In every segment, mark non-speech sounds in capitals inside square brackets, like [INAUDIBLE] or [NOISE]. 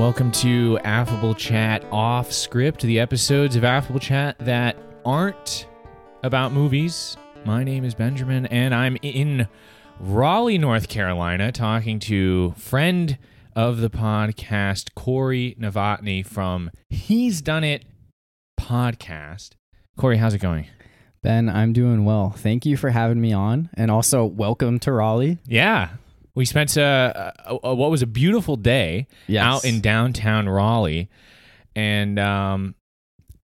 welcome to Affable Chat Off Script, the episodes of Affable Chat that aren't about movies. My name is Benjamin, and I'm in Raleigh, North Carolina, talking to friend of the podcast, Corey Novotny from He's Done It podcast. Corey, how's it going? Ben, I'm doing well. Thank you for having me on, and also welcome to Raleigh. Yeah, we spent uh, a, a, what was a beautiful day Yes. out in downtown Raleigh, and um,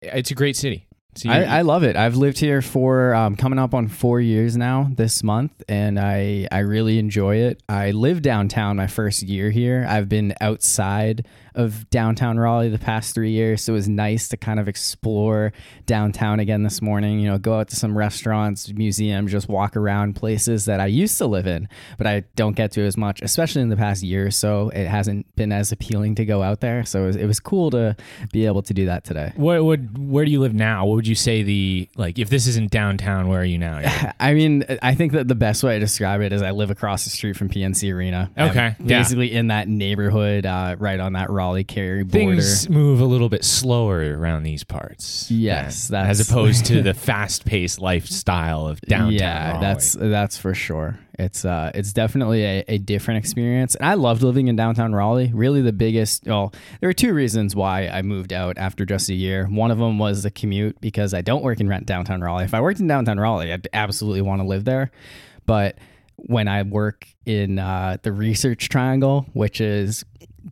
it's a great city. So I, I love it. I've lived here for um, coming up on four years now this month, and I I really enjoy it. I lived downtown my first year here. I've been outside of downtown Raleigh the past three years, so it was nice to kind of explore downtown again this morning. You know, go out to some restaurants, museums, just walk around places that I used to live in, but I don't get to as much, especially in the past year or so. It hasn't been as appealing to go out there, so it was, it was cool to be able to do that today. What would where do you live now? What would you say the like if this isn't downtown, where are you now? [LAUGHS] I mean, I think that the best way to describe it is I live across the street from PNC Arena. I'm Okay, yeah. basically in that neighborhood, uh, right on that Raleigh Cary border. Things move a little bit slower around these parts. Yes, as opposed to [LAUGHS] the fast-paced lifestyle of downtown. yeah, Raleigh. that's that's for sure. It's uh, it's definitely a, a different experience, and I loved living in downtown Raleigh. Really, the biggest. Well, there were two reasons why I moved out after just a year. One of them was the commute because I don't work in downtown Raleigh. If I worked in downtown Raleigh, I'd absolutely want to live there, but when I work in uh, the research triangle, which is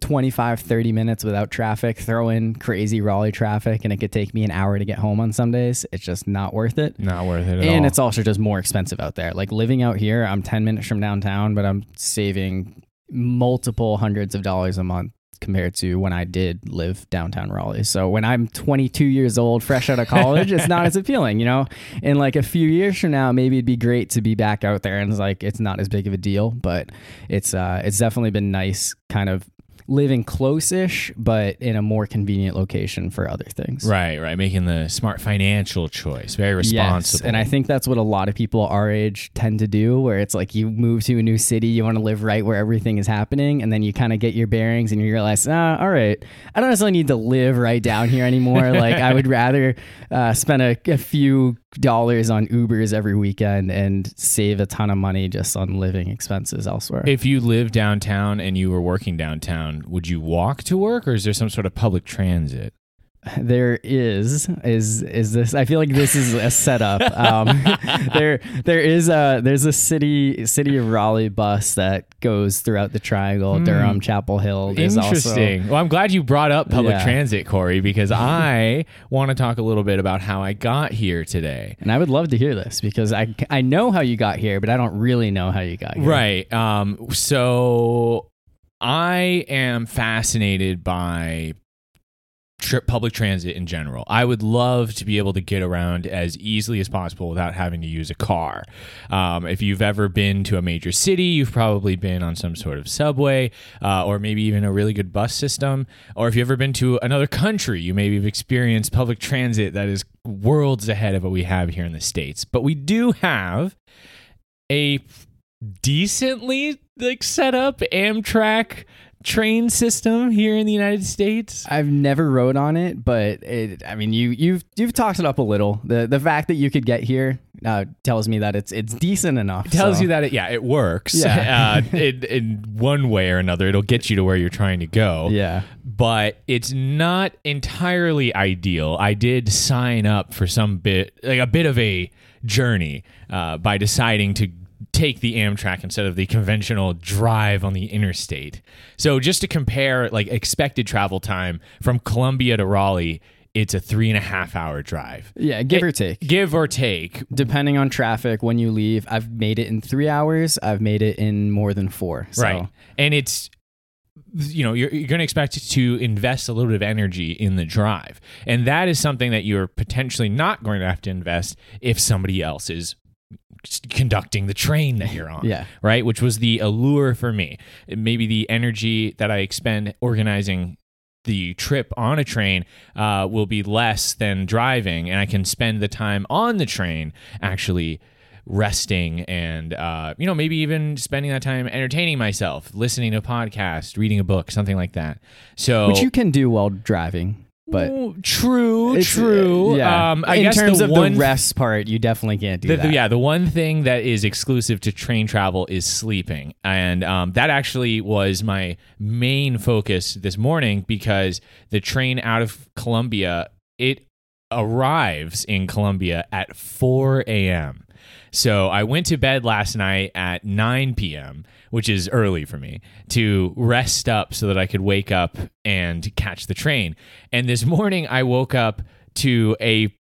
25, 30 minutes without traffic, throw in crazy Raleigh traffic, and it could take me an hour to get home on some days. It's just not worth it. not worth it at And all. it's also just more expensive out there. Like living out here, I'm 10 minutes from downtown, but I'm saving multiple hundreds of dollars a month compared to when I did live downtown Raleigh. So when I'm 22 years old, fresh out of college, it's not as [LAUGHS] appealing, you know? In like a few years from now, maybe it'd be great to be back out there and it's like it's not as big of a deal, but it's uh it's definitely been nice kind of living close-ish but in a more convenient location for other things. right, right, making the smart financial choice, very responsible. Yes, and I think that's what a lot of people our age tend to do, where it's like you move to a new city, you want to live right where everything is happening, and then you kind of get your bearings and you realize, ah, all right, I don't necessarily need to live right down here anymore. [LAUGHS] like I would rather uh, spend a, a few dollars on Ubers every weekend and save a ton of money just on living expenses elsewhere. If you live downtown and you were working downtown, would you walk to work or is there some sort of public transit? There is is is this i feel like this is a setup um [LAUGHS] there there is a there's a city city of raleigh bus that goes throughout the triangle durham chapel hill There's also- Interesting. well, I'm glad you brought up public Yeah. transit, Corey, because [LAUGHS] I want to talk a little bit about how I got here today. and i would love to hear this because i i know how you got here but i don't really know how you got here Right. Um, so I am fascinated by trip public transit in general. I would love to be able to get around as easily as possible without having to use a car. Um, if you've ever been to a major city, you've probably been on some sort of subway uh, or maybe even a really good bus system. Or if you've ever been to another country, you maybe have experienced public transit that is worlds ahead of what we have here in the States. But we do have a decently like set up Amtrak train system here in the United States. I've never rode on it, but it, I mean, you you've you've talked it up a little. the The fact that you could get here uh, tells me that it's it's decent enough. It tells so- you that it, yeah, it works. Yeah. uh, in, [LAUGHS] in one way or another, it'll get you to where you're trying to go. Yeah. but it's not entirely ideal. I did sign up for some bit, like a bit of a journey, uh, by deciding to take the Amtrak instead of the conventional drive on the interstate. So just to compare, like expected travel time from Columbia to Raleigh, it's a three and a half hour drive, Yeah, give or eh, take. give or take. depending on traffic when you leave i've made it in three hours i've made it in more than four so Right. And it's you know, you're, you're going to expect to invest a little bit of energy in the drive. And that is something that you're potentially not going to have to invest if somebody else is conducting the train that [LAUGHS] you're on. Yeah. Right. Which was the allure for me. Maybe the energy that I expend organizing the trip on a train uh, will be less than driving, and I can spend the time on the train actually resting and uh, you know maybe even spending that time entertaining myself listening to a podcast reading a book something like that so Which you can do while driving. But true it's- true yeah. um, I in guess terms the of one the rest part, you definitely can't do the, that. the- yeah, the one thing that is exclusive to train travel is sleeping. And um, that actually was my main focus this morning because the train out of Columbia, it arrives in Columbia at 4 a.m. So I went to bed last night at 9 p.m., which is early for me, to rest up so that I could wake up and catch the train. And this morning I woke up to a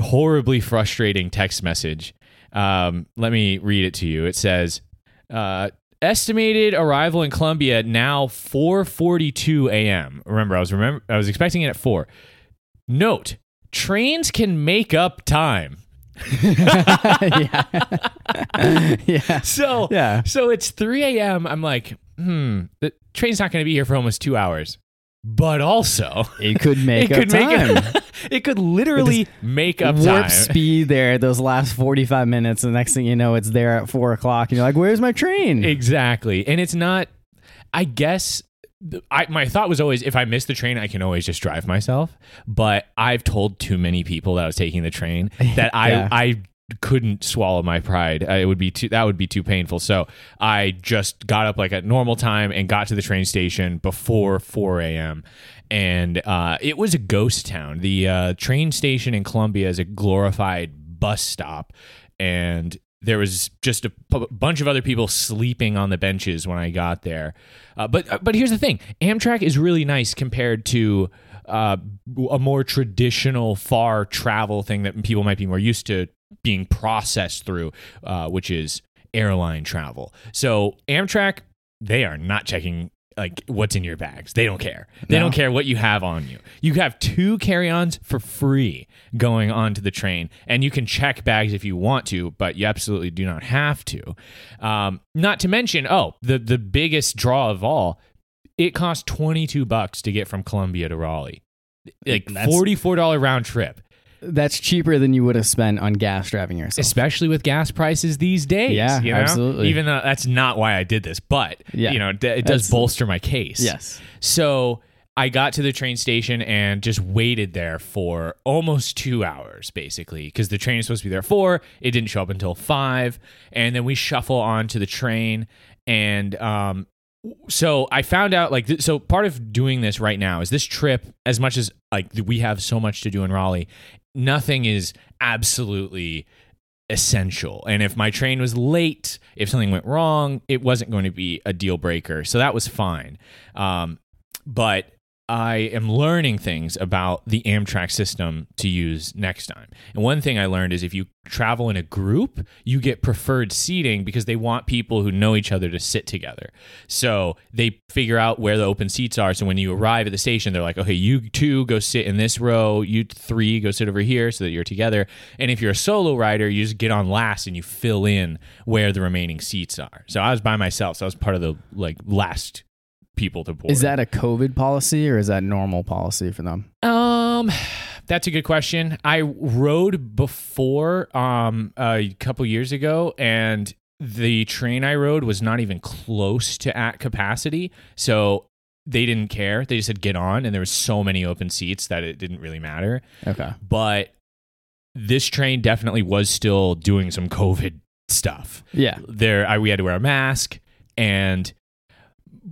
horribly frustrating text message. Um, let me read it to you. It says, uh, estimated arrival in Columbia now 4:42 a.m. Remember, I was remember I was expecting it at 4. Note, trains can make up time. Yeah. [LAUGHS] yeah. So, Yeah. so it's 3 a.m. I'm like, hmm, the train's not going to be here for almost two hours. But also, It could [LAUGHS] make it up could time. make [LAUGHS] it, it could literally make up Warp time. speed there, those last 45 minutes. The next thing you know, it's there at four o'clock. And you're like, where's my train? Exactly. And it's not, I guess, I, my thought was always if I miss the train, I can always just drive myself. But I've told too many people that I was taking the train [LAUGHS] that I, Yeah. I couldn't swallow my pride. Uh, It would be too, that would be too painful. So I just got up like at normal time and got to the train station before 4 a.m. And uh, it was a ghost town. The uh, train station in Columbia is a glorified bus stop. And there was just a p- bunch of other people sleeping on the benches when I got there. Uh, but but here's the thing: Amtrak is really nice compared to uh, a more traditional far travel thing that people might be more used to being processed through, uh, which is airline travel. So Amtrak, they are not checking like what's in your bags. They don't care. They No. don't care what you have on you. You have two carry-ons for free going onto the train, and you can check bags if you want to, but you absolutely do not have to. Um, not to mention, oh, the the biggest draw of all, it costs twenty two bucks to get from Columbia to Raleigh, like forty four dollar round trip. That's cheaper than you would have spent on gas driving yourself. especially with gas prices these days. Yeah, you know? absolutely. Even though that's not why I did this, but Yeah. you know, it does That's- bolster my case. Yes. So I got to the train station and just waited there for almost two hours, basically, because the train is supposed to be there four. It didn't show up until five, and then we shuffle onto the train, and um, so I found out like th- so part of doing this right now is this trip as much as like we have so much to do in Raleigh, nothing is absolutely essential. And if my train was late, if something went wrong, it wasn't going to be a deal breaker. So that was fine. Um, but I am learning things about the Amtrak system to use next time. And one thing I learned is if you travel in a group, you get preferred seating because they want people who know each other to sit together. So they figure out where the open seats are. So when you arrive at the station, they're like, okay, you two go sit in this row, you three go sit over here so that you're together. And if you're a solo rider, you just get on last and you fill in where the remaining seats are. So I was by myself. So I was part of the like last people to board. Is that a COVID policy or is that normal policy for them? Um, [SIGHS] that's a good question. I rode before um a couple years ago, and the train I rode was not even close to at capacity. So they didn't care. They just said get on, and there was so many open seats that it didn't really matter. Okay. But this train definitely was still doing some COVID stuff. Yeah. There, I, we had to wear a mask, and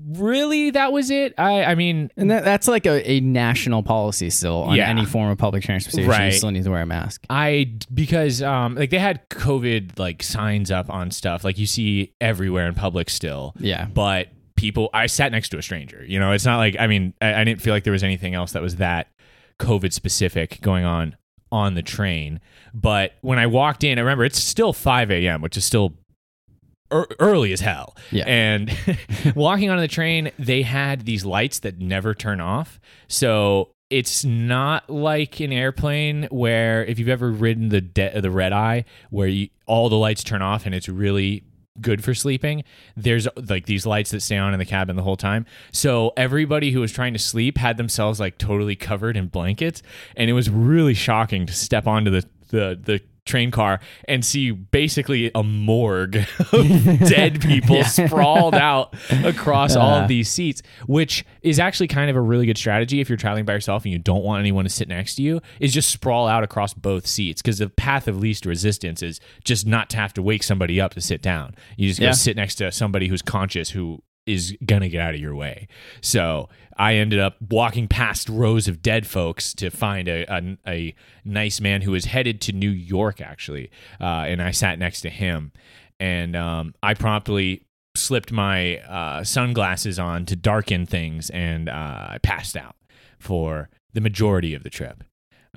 really, that was it. I, I mean, And that, that's like a, a national policy still on Yeah. any form of public transportation. Right. You still need to wear a mask. I because um like they had COVID like signs up on stuff like you see everywhere in public still, Yeah. but people I sat next to a stranger. You know, it's not like I mean I, I didn't feel like there was anything else that was that COVID specific going on on the train. But when I walked in, I remember it's still 5 a.m., which is still ear early as hell. Yeah. And [LAUGHS] walking onto the train, they had these lights that never turn off. So it's not like an airplane where if you've ever ridden the de- the red eye where you, all the lights turn off and it's really good for sleeping there's like these lights that stay on in the cabin the whole time so everybody who was trying to sleep had themselves like totally covered in blankets and it was really shocking to step onto the the, the train car and see basically a morgue [LAUGHS] of [LAUGHS] dead people sprawled out across all of uh. these seats, which is actually kind of a really good strategy if you're traveling by yourself and you don't want anyone to sit next to you, is just sprawl out across both seats because the path of least resistance is just not to have to wake somebody up to sit down. You just go Yeah. sit next to somebody who's conscious who is gonna get out of your way. So I ended up walking past rows of dead folks to find a a, a nice man who was headed to New York actually, uh, and I sat next to him, and um, I promptly slipped my uh, sunglasses on to darken things, and uh, I passed out for the majority of the trip.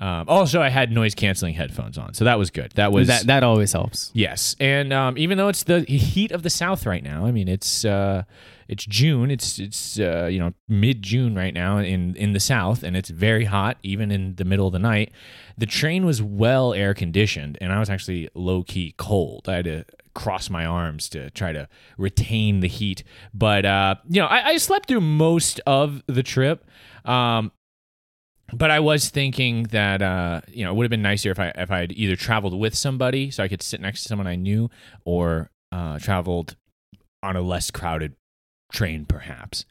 Um, also, I had noise canceling headphones on, so that was good. That was that that always helps. Yes, and um, even though it's the heat of the South right now, I mean it's uh, it's June. It's it's uh, you know mid June right now in in the South, and it's very hot even in the middle of the night. The train was well air conditioned, and I was actually low key cold. I had to cross my arms to try to retain the heat, but uh, you know I, I slept through most of the trip. Um, but I was thinking that uh, you know it would have been nicer if I if I had either traveled with somebody so I could sit next to someone I knew, or uh, traveled on a less crowded train, perhaps.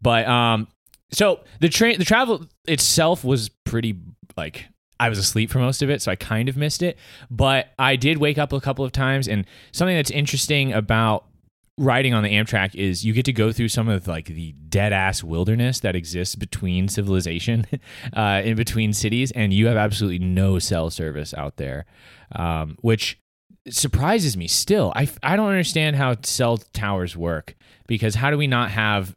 But um, so the train, the travel itself was pretty like I was asleep for most of it, so I kind of missed it. But I did wake up a couple of times, and something that's interesting about riding on the Amtrak is you get to go through some of like the dead ass wilderness that exists between civilization, [LAUGHS] uh, in between cities, and you have absolutely no cell service out there, um, which surprises me still. I, I don't understand how cell towers work because how do we not have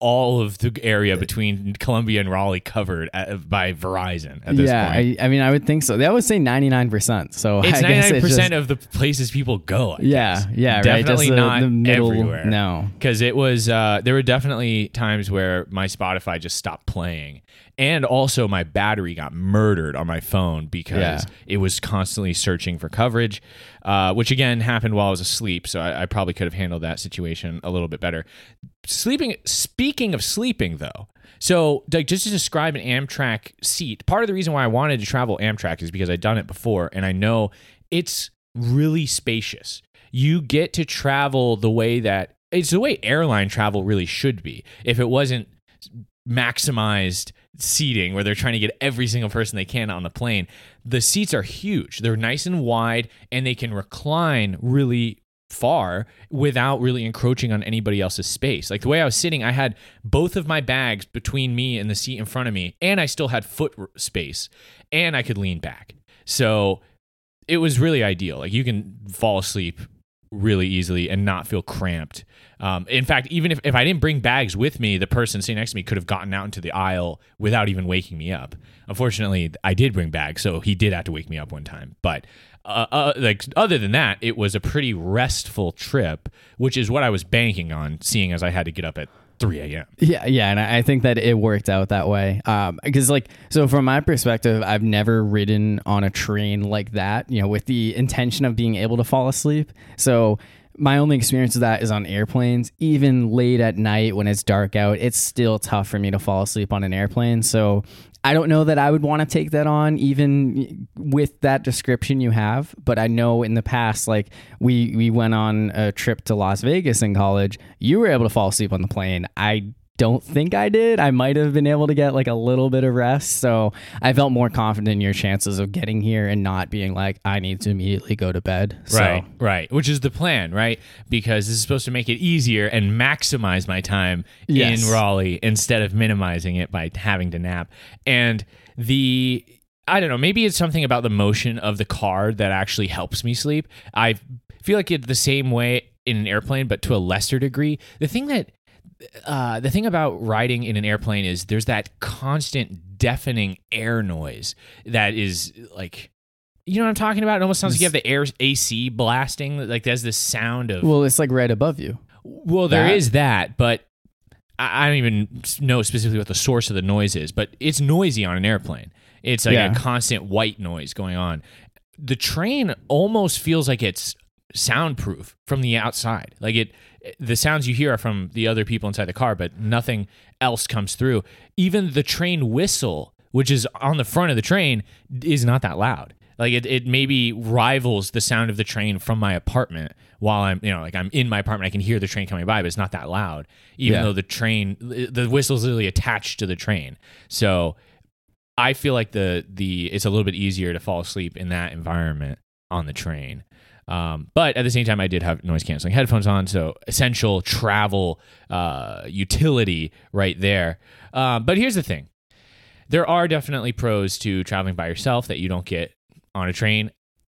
all of the area between Columbia and Raleigh covered at, by Verizon at this yeah, point? I, I mean, I would think so. They always say ninety nine percent. So it's I guess ninety nine it just- percent of the places people go. I Yeah, guess. yeah, right. definitely the, not the middle, everywhere. No, because it was uh, there were definitely times where my Spotify just stopped playing, and also my battery got murdered on my phone because Yeah. it was constantly searching for coverage, uh, which again happened while I was asleep. So I, I probably could have handled that situation a little bit better. Sleeping. Speaking of sleeping, though. So, like, just to describe an Amtrak seat, part of the reason why I wanted to travel Amtrak is because I'd done it before, and I know it's really spacious. You get to travel the way that it's the way airline travel really should be. If it wasn't maximized seating where they're trying to get every single person they can on the plane, the seats are huge. They're nice and wide and they can recline really far without really encroaching on anybody else's space. Like the way I was sitting, I had both of my bags between me and the seat in front of me, and I still had foot space, and I could lean back. So it was really ideal. Like you can fall asleep really easily and not feel cramped. Um, in fact, even if, if I didn't bring bags with me, the person sitting next to me could have gotten out into the aisle without even waking me up. Unfortunately, I did bring bags, so he did have to wake me up one time. But uh, uh, like other than that, it was a pretty restful trip, which is what I was banking on, seeing as I had to get up at 3 a.m. Yeah, yeah, and I think that it worked out that way. Um, because like, so from my perspective, I've never ridden on a train like that. You know, with the intention of being able to fall asleep. So my only experience of that is on airplanes. Even late at night when it's dark out, it's still tough for me to fall asleep on an airplane. So I don't know that I would want to take that on, even with that description you have. But I know in the past, like we we went on a trip to Las Vegas in college. You were able to fall asleep on the plane. I don't think I did. I might have been able to get like a little bit of rest. So I felt more confident in your chances of getting here and not being like, I need to immediately go to bed. So, Right, right. Which is the plan, right? Because this is supposed to make it easier and maximize my time Yes. in Raleigh instead of minimizing it by having to nap. And the I don't know, maybe it's something about the motion of the car that actually helps me sleep. I feel like it's the same way in an airplane, but to a lesser degree. The thing that uh, the thing about riding in an airplane is there's that constant deafening air noise that is like you know what I'm talking about? It almost sounds like you have the air AC blasting. Like there's this sound of Well, it's like right above you. well, there that- is that, but I, I don't even know specifically what the source of the noise is. But it's noisy on an airplane. It's like Yeah. a constant white noise going on. The train almost feels like it's soundproof from the outside. Like it, the sounds you hear are from the other people inside the car, but nothing else comes through. Even the train whistle, which is on the front of the train, is not that loud. Like it, it maybe rivals the sound of the train from my apartment while I'm, you know, like I'm in my apartment. I can hear the train coming by, but it's not that loud, even Yeah. though the train, the whistle's literally attached to the train. So I feel like the the it's a little bit easier to fall asleep in that environment on the train. Um, but at the same time, I did have noise canceling headphones on, so essential travel uh, utility right there. Um, but here's the thing: there are definitely pros to traveling by yourself that you don't get on a train.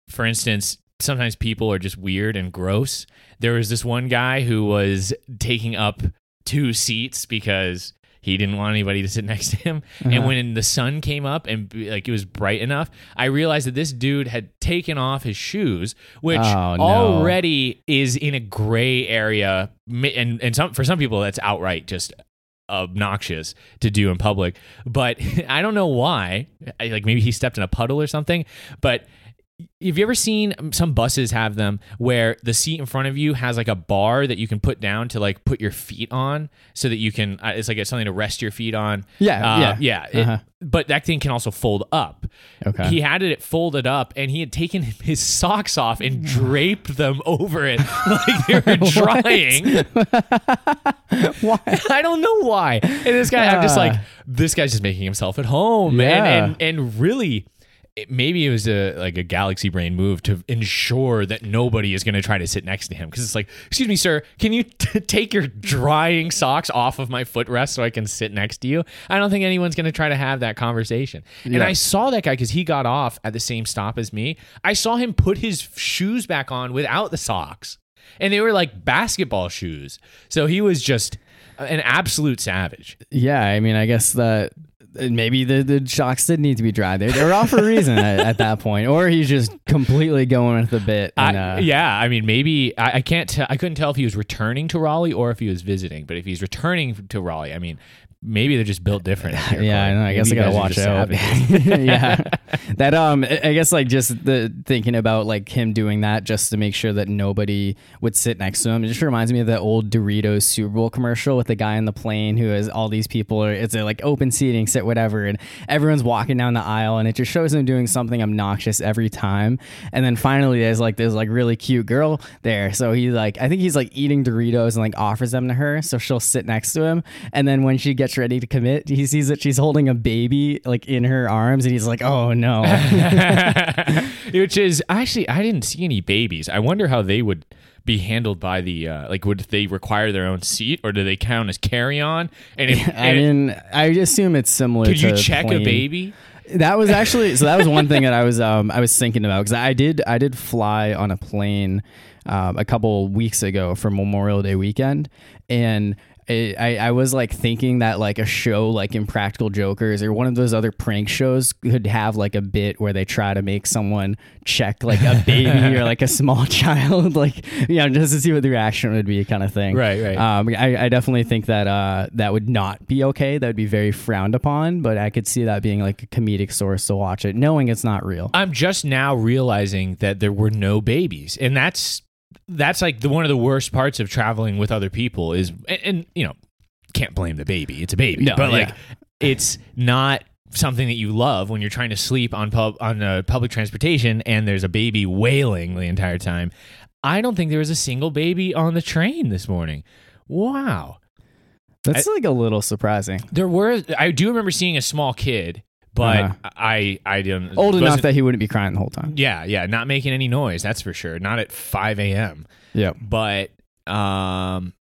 For instance, sometimes people are just weird and gross. There was this one guy who was taking up two seats because he didn't want anybody to sit [LAUGHS] next to him. And Uh-huh. when the sun came up and like it was bright enough, I realized that this dude had taken off his shoes, which Oh, no. already is in a gray area. And and some for some people that's outright just obnoxious to do in public. But [LAUGHS] I don't know why. I, like maybe he stepped in a puddle or something. But have you ever seen some buses have them where the seat in front of you has like a bar that you can put down to like put your feet on so that you can uh, it's like it's something to rest your feet on Yeah, Uh, yeah. yeah Uh-huh. but that thing can also fold up Okay. he had it folded up and he had taken [LAUGHS] his socks off and draped them over it [LAUGHS] like they were [LAUGHS] drying Why? I don't know why. And this guy, I'm just like, this guy's just making himself at home, Yeah. and and and really. It- Maybe it was a like a galaxy brain move to ensure that nobody is going to try to sit next to him because it's like, excuse me, sir, can you t- take your drying socks off of my footrest so I can sit next to you? I don't think anyone's going to try to have that conversation. And I saw that guy because he got off at the same stop as me. I saw him put his shoes back on without the socks, and they were like basketball shoes. So he was just an absolute savage. Yeah, I mean, I guess that maybe the, the shocks did need to be dry. They, they were off for a reason at, at that point, or he's just completely going with the bit. And, I, uh, yeah, I mean, maybe I, I can't. T- I couldn't tell if he was returning to Raleigh or if he was visiting. But if he's returning to Raleigh, I mean, maybe they're just built different. [LAUGHS] Yeah, I know. I guess I gotta watch out. [LAUGHS] yeah, [LAUGHS] that um, I guess like just the thinking about like him doing that just to make sure that nobody would sit next to him. It just reminds me of that old Doritos Super Bowl commercial with the guy in the plane who has all these people. Or it's a, like open seating, sit whatever, and everyone's walking down the aisle, and it just shows him doing something obnoxious every time. And then finally, there's like this like really cute girl there, so he like I think he's like eating Doritos and like offers them to her, so she'll sit next to him. And then when she gets ready to commit, he sees that she's holding a baby like in her arms, and he's like, "Oh no." [LAUGHS] Which is actually, I didn't see any babies. I wonder how they would be handled by the uh, like. Would they require their own seat, or do they count as carry on? And if, [LAUGHS] I and mean, I assume it's similar. could you check plane. a baby? That was actually so. That was one thing that I was um I was thinking about because I did I did fly on a plane um, a couple weeks ago for Memorial Day weekend, and I I was like thinking that like a show like Impractical Jokers or one of those other prank shows could have like a bit where they try to make someone check like a baby [LAUGHS] or like a small [LAUGHS] child, like you know, just to see what the reaction would be, kind of thing. Right, right. Um, I, I definitely think that uh, that would not be okay. That would be very frowned upon. But I could see that being like a comedic source to watch it, knowing it's not real. I'm just now realizing that there were no babies, and that's that's like the one of the worst parts of traveling with other people is, and, and you know, can't blame the baby. It's a baby, No, but like yeah. it's not something that you love when you're trying to sleep on pub on uh, public transportation and there's a baby wailing the entire time. I don't think there was a single baby on the train this morning. Wow. That's like a little surprising. There were I do remember seeing a small kid, but Uh-huh. I I didn't Old enough that he wouldn't be crying the whole time. yeah, yeah, not making any noise. That's for sure. Not at five a.m. Yeah. But um,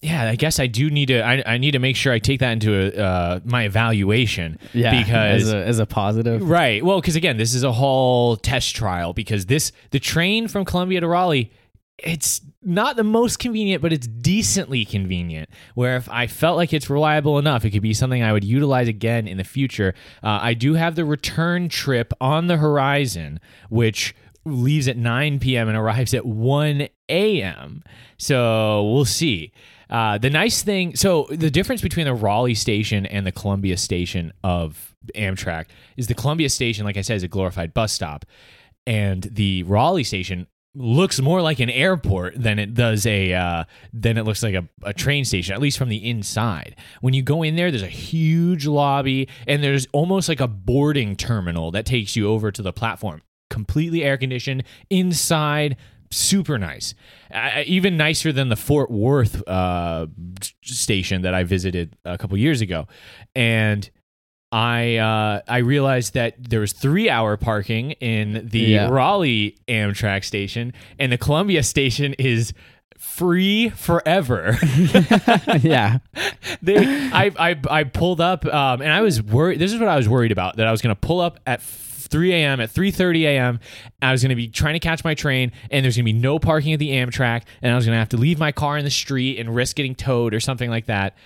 yeah, I guess I do need to. I, I need to make sure I take that into a, uh, my evaluation. Yeah. because as a, as a positive. right. Well, because again, this is a whole test trial. Because this the train from Columbia to Raleigh. It's not the most convenient, but it's decently convenient. Where if I felt like it's reliable enough, it could be something I would utilize again in the future. Uh, I do have the return trip on the horizon, which leaves at 9 p.m. and arrives at 1 a.m. So we'll see. Uh, the nice thing, so the difference between the Raleigh station and the Columbia station of Amtrak is the Columbia station, like I said, is a glorified bus stop, and the Raleigh station looks more like an airport than it does a uh, than it looks like a, a train station at least from the inside. When you go in there there's a huge lobby and there's almost like a boarding terminal that takes you over to the platform. Completely air conditioned inside. Super nice, uh, even nicer than the Fort Worth uh, station that I visited a couple years ago, and I uh, I realized that there was three hour parking in the Yeah. Raleigh Amtrak station, and the Columbia station is free forever. [LAUGHS] yeah. [LAUGHS] they, I, I, I pulled up, um, and I was worried. This is what I was worried about: that I was going to pull up at 3 a.m. at 3:30 a.m. I was going to be trying to catch my train, and there's going to be no parking at the Amtrak, and I was going to have to leave my car in the street and risk getting towed or something like that.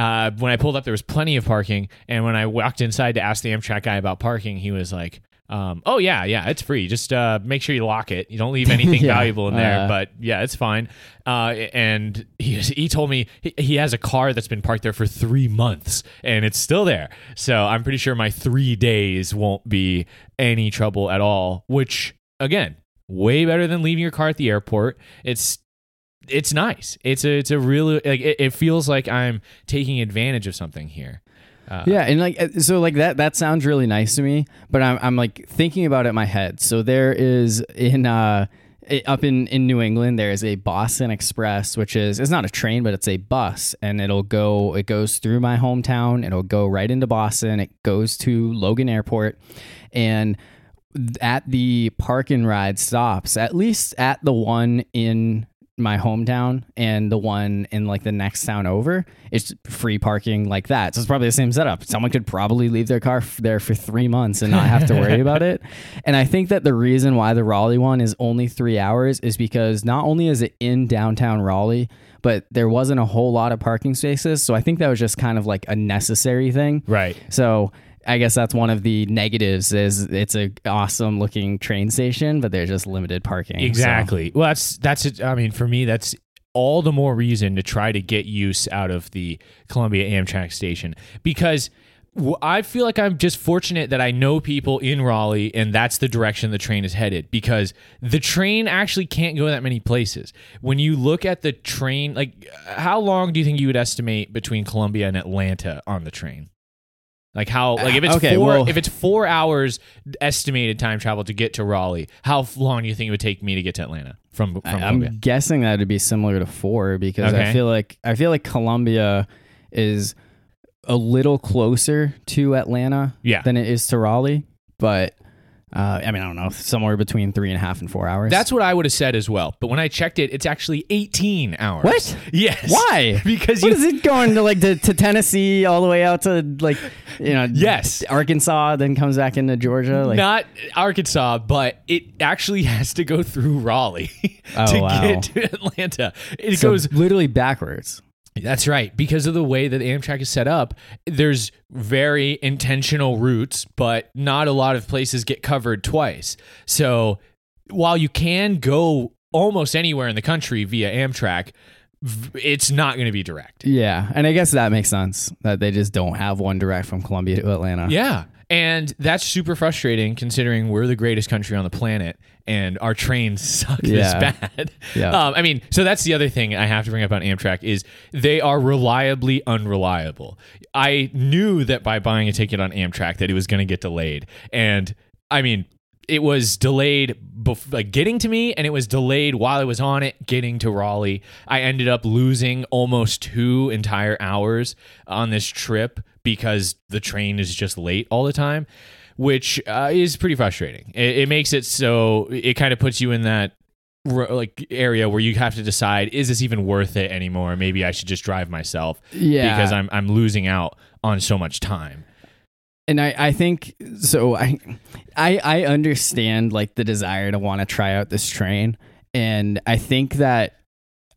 Uh, when I pulled up, there was plenty of parking, and when I walked inside to ask the Amtrak guy about parking, he was like. Um, oh yeah, yeah, it's free. Just uh, make sure you lock it. You don't leave [LAUGHS] anything Yeah. valuable in there. Uh. but yeah, it's fine. Uh, and he he told me he, he has a car that's been parked there for three months and it's still there. So I'm pretty sure my three days won't be any trouble at all. Which again, way better than leaving your car at the airport. It's it's nice. It's a it's a really like it, it feels like I'm taking advantage of something here. Uh, Yeah, and like uh, so, like that that sounds really nice to me. But I'm I'm like thinking about it in my head. So there is in uh up in in New England there is a Boston Express, which is it's not a train, but it's a bus, and it'll go it goes through my hometown. It'll go right into Boston. It goes to Logan Airport, and at the park and ride stops, at least at the one in my hometown and the one in like the next town over, it's free parking like that. So it's probably the same setup. Someone could probably leave their car f- there for three months and not have to worry about it. [LAUGHS] And I think that the reason why the Raleigh one is only three hours is because not only is it in downtown Raleigh, but there wasn't a whole lot of parking spaces. So I think that was just kind of like a necessary thing. Right. So I guess that's one of the negatives is it's a awesome looking train station, but there's just limited parking. So- Exactly. Well, that's that's. I mean, for me, that's all the more reason to try to get use out of the Columbia Amtrak station because I feel like I'm just fortunate that I know people in Raleigh and that's the direction the train is headed because the train actually can't go that many places. When you look at the train, like how long do you think you would estimate between Columbia and Atlanta on the train? Like how like if it's ah, Okay, four well- if it's four hours estimated time travel to get to Raleigh, how long do you think it would take me to get to Atlanta from from I- I'm Columbia? guessing that would be similar to four because Okay. I feel like I feel like Columbia is a little closer to Atlanta Yeah. than it is to Raleigh, but uh, I mean I don't know somewhere between three and a half and four hours. That's what I would have said as well. But when I checked it, it's actually 18 hours. What? Yes. why [LAUGHS] Because what you is it going to like to, to Tennessee all the way out to like you know Yes. Arkansas then comes back into Georgia like not Arkansas, but it actually [LAUGHS] has to go through Raleigh [LAUGHS] Oh, to wow. get to Atlanta. It so goes literally backwards. That's right. Because of the way that Amtrak is set up, there's very intentional routes, but not a lot of places get covered twice. So while you can go almost anywhere in the country via Amtrak, it's not going to be direct. Yeah, and I guess that makes sense that they just don't have one direct from Columbia to Atlanta. Yeah. And that's super frustrating considering we're the greatest country on the planet and our trains [LAUGHS] suck this bad. Yeah. Um, I mean, so that's the other thing I have to bring up on Amtrak is they are reliably unreliable. I knew that by buying a ticket on Amtrak that it was going to get delayed. And I mean, it was delayed bef- like getting to me and it was delayed while I was on it getting to Raleigh. I ended up losing almost 2 entire hours on this trip because the train is just late all the time, which uh, is pretty frustrating. It, it makes it so it kind of puts you in that like area where you have to decide is this even worth it anymore? Maybe I should just drive myself Yeah. because I'm I'm losing out on so much time. and I, I think so I, I I understand like the desire to want to try out this train and I think that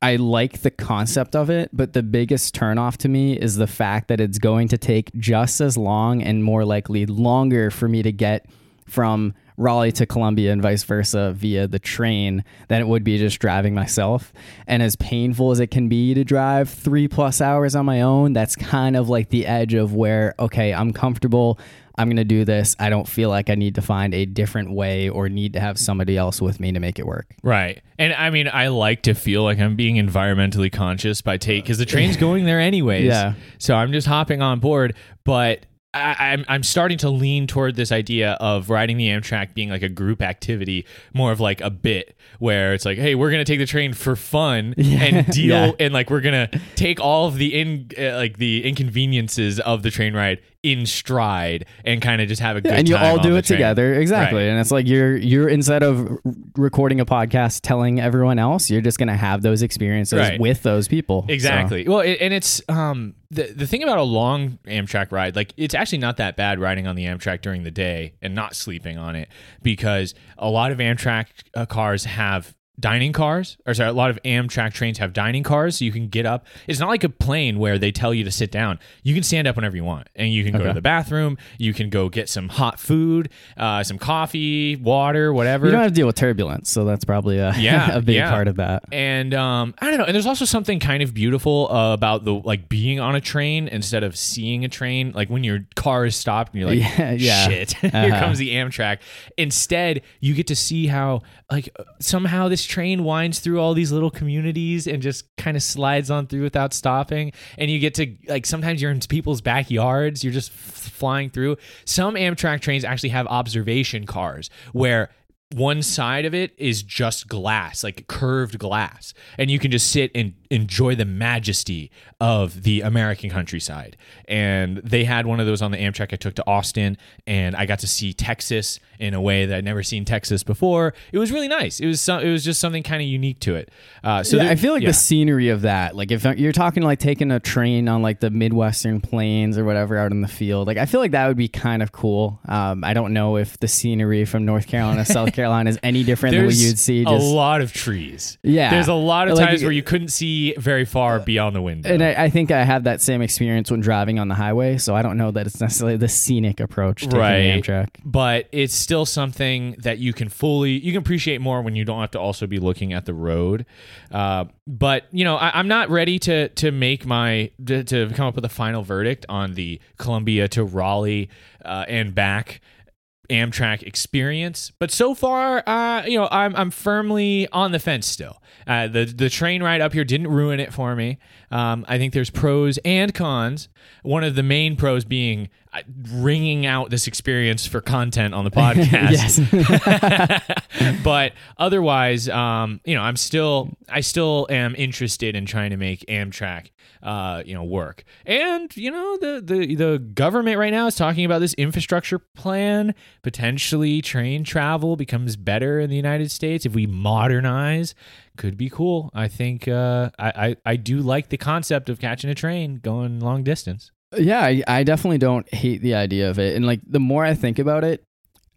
I like the concept of it, but the biggest turnoff to me is the fact that it's going to take just as long and more likely longer for me to get from Raleigh to Columbia and vice versa via the train than it would be just driving myself. And as painful as it can be to drive three plus hours on my own, that's kind of like the edge of where, okay, I'm comfortable. I'm going to do this. I don't feel like I need to find a different way or need to have somebody else with me to make it work. Right. And I mean, I like to feel like I'm being environmentally conscious by take because the train's going there anyways. Yeah. So I'm just hopping on board. But I, I'm I'm starting to lean toward this idea of riding the Amtrak being like a group activity, more of like a bit where it's like, hey, we're gonna take the train for fun [LAUGHS] and deal, Yeah. and like we're gonna take all of the in uh, like the inconveniences of the train ride in stride and kind of just have a good and you all do it train. together exactly Right. and it's like you're you're instead of recording a podcast telling everyone else you're just gonna have those experiences Right. with those people So- Exactly. Well, it, and it's um the the thing about a long Amtrak ride, like it's actually not that bad riding on the Amtrak during the day and not sleeping on it because a lot of Amtrak uh, cars have dining cars or sorry a lot of amtrak trains have dining cars so you can get up it's not like a plane where they tell you to sit down you can stand up whenever you want and you can go to the bathroom you can go get some hot food uh, some coffee water whatever you don't have to deal with turbulence so that's probably a, Yeah, [LAUGHS] a big yeah. part of that and um, I don't know. And there's also something kind of beautiful uh, about the like being on a train instead of seeing a train. Like when your car is stopped and you're like, [LAUGHS] Yeah, yeah. shit, [LAUGHS] here Uh-huh. comes the Amtrak. Instead, you get to see how like uh, somehow this train winds through all these little communities and just kind of slides on through without stopping. And you get to like sometimes you're in people's backyards. You're just f- flying through. Some Amtrak trains actually have observation cars where one side of it is just glass, like curved glass, and you can just sit and enjoy the majesty of the American countryside. And they had one of those on the Amtrak I took to Austin, and I got to see Texas in a way that I'd never seen Texas before. It was really nice. It was some, it was just something kind of unique to it. Uh, so yeah, there- I feel like yeah. the scenery of that, like if you're talking like taking a train on like the Midwestern plains or whatever out in the field, like I feel like that would be kind of cool. Um, I don't know if the scenery from North Carolina, South Carolina [LAUGHS] is any different than what you'd see. a lot of trees. Yeah. there's a lot of Like- times where you couldn't see very far beyond the window. and I, I think I have that same experience when driving on the highway, so I don't know that it's necessarily the scenic approach taking Right. Amtrak. but it's still something that you can fully you can appreciate more when you don't have to also be looking at the road uh, but you know I, i'm not ready to to make my to, to come up with a final verdict on the columbia to raleigh uh, and back Amtrak experience, but so far, uh, you know, I'm I'm firmly on the fence still. Uh, the the train ride up here didn't ruin it for me. Um, I think there's pros and cons. One of the main pros being uh, wringing out this experience for content on the [LAUGHS] podcast. [LAUGHS] but otherwise, um, you know, I'm still I still am interested in trying to make Amtrak, uh, you know, work. And you know, the the the government right now is talking about this infrastructure plan. Potentially, train travel becomes better in the United States if we modernize. Could be cool. I think uh, I, I I do like the concept of catching a train going long distance. Yeah, I, I definitely don't hate the idea of it. And like the more I think about it,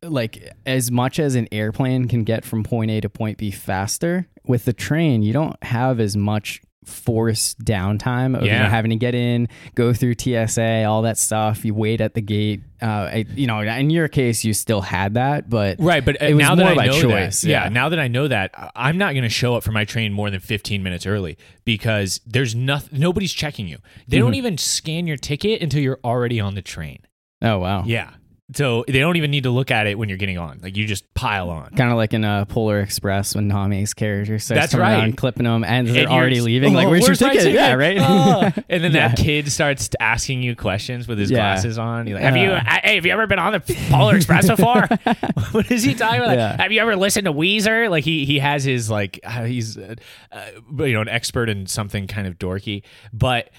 like as much as an airplane can get from point A to point B faster, with the train, you don't have as much forced downtime of you know, Yeah. having to get in, go through TSA, all that stuff. You wait at the gate. Uh, I, you know, in your case, you still had that, but Right, but uh, It was now that I by know choice, that, yeah. yeah. now that I know that, I'm not going to show up for my train more than 15 minutes early because there's nothing. Nobody's checking you. They Mm-hmm. don't even scan your ticket until you're already on the train. oh wow, Yeah, so they don't even need to look at it when you're getting on. Like you just pile on. Kind of like in a Polar Express when Nami's character starts That's coming right. around, clipping them, and they're And already leaving. Like, Oh, where's, your my ticket? Yeah, right. Oh. And then that [LAUGHS] kid starts asking you questions with his Yeah. glasses on. Like, "Have you? Uh. Hey, have you ever been on the Polar Express before? [LAUGHS] [LAUGHS] what is he talking about? Like, Yeah. Have you ever listened to Weezer? Like he he has his like uh, he's uh, uh, you know an expert in something kind of dorky, but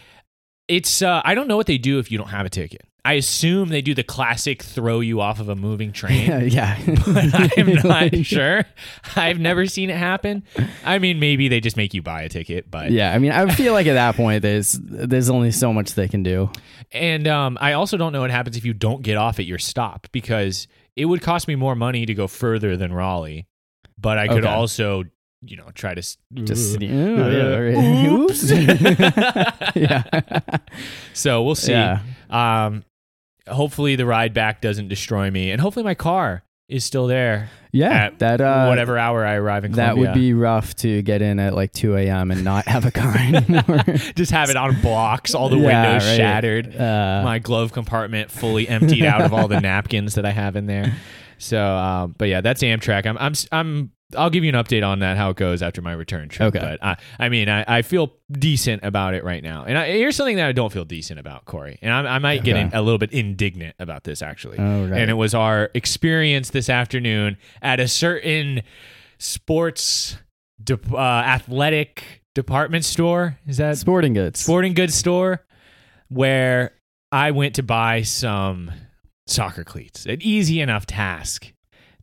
it's uh, I don't know what they do if you don't have a ticket. I assume they do the classic throw you off of a moving [LAUGHS] train. yeah, yeah. but I'm [LAUGHS] not sure. I've never seen it happen. I mean, maybe they just make you buy a ticket, but Yeah, I mean, I feel like at that point, there's there's only so much they can do. and um, I also don't know what happens if you don't get off at your stop because it would cost me more money to go further than Raleigh, but I could Okay. also, you know, try to Just. Oops. yeah. so we'll see. Yeah. Um, hopefully the ride back doesn't destroy me, and hopefully my car is still there Yeah. at that uh, whatever hour I arrive in. That would be rough to get in at like 2 a.m. and not have a car [LAUGHS] anymore. just have it on blocks, all the Yeah, windows right. shattered. Uh, my glove compartment fully emptied out of all the [LAUGHS] napkins that I have in there. So, um, but yeah, that's Amtrak. I'm I'm I'm I'll give you an update on that how it goes after my return trip. Okay. But I, I mean, I, I feel decent about it right now. And I, here's something that I don't feel decent about, Corey. And I, I might get in, a little bit indignant about this actually. Oh, right. And it was our experience this afternoon at a certain sports, de- uh, athletic department store. Is that Sporting goods. sporting goods store where I went to buy some soccer cleats. An easy enough task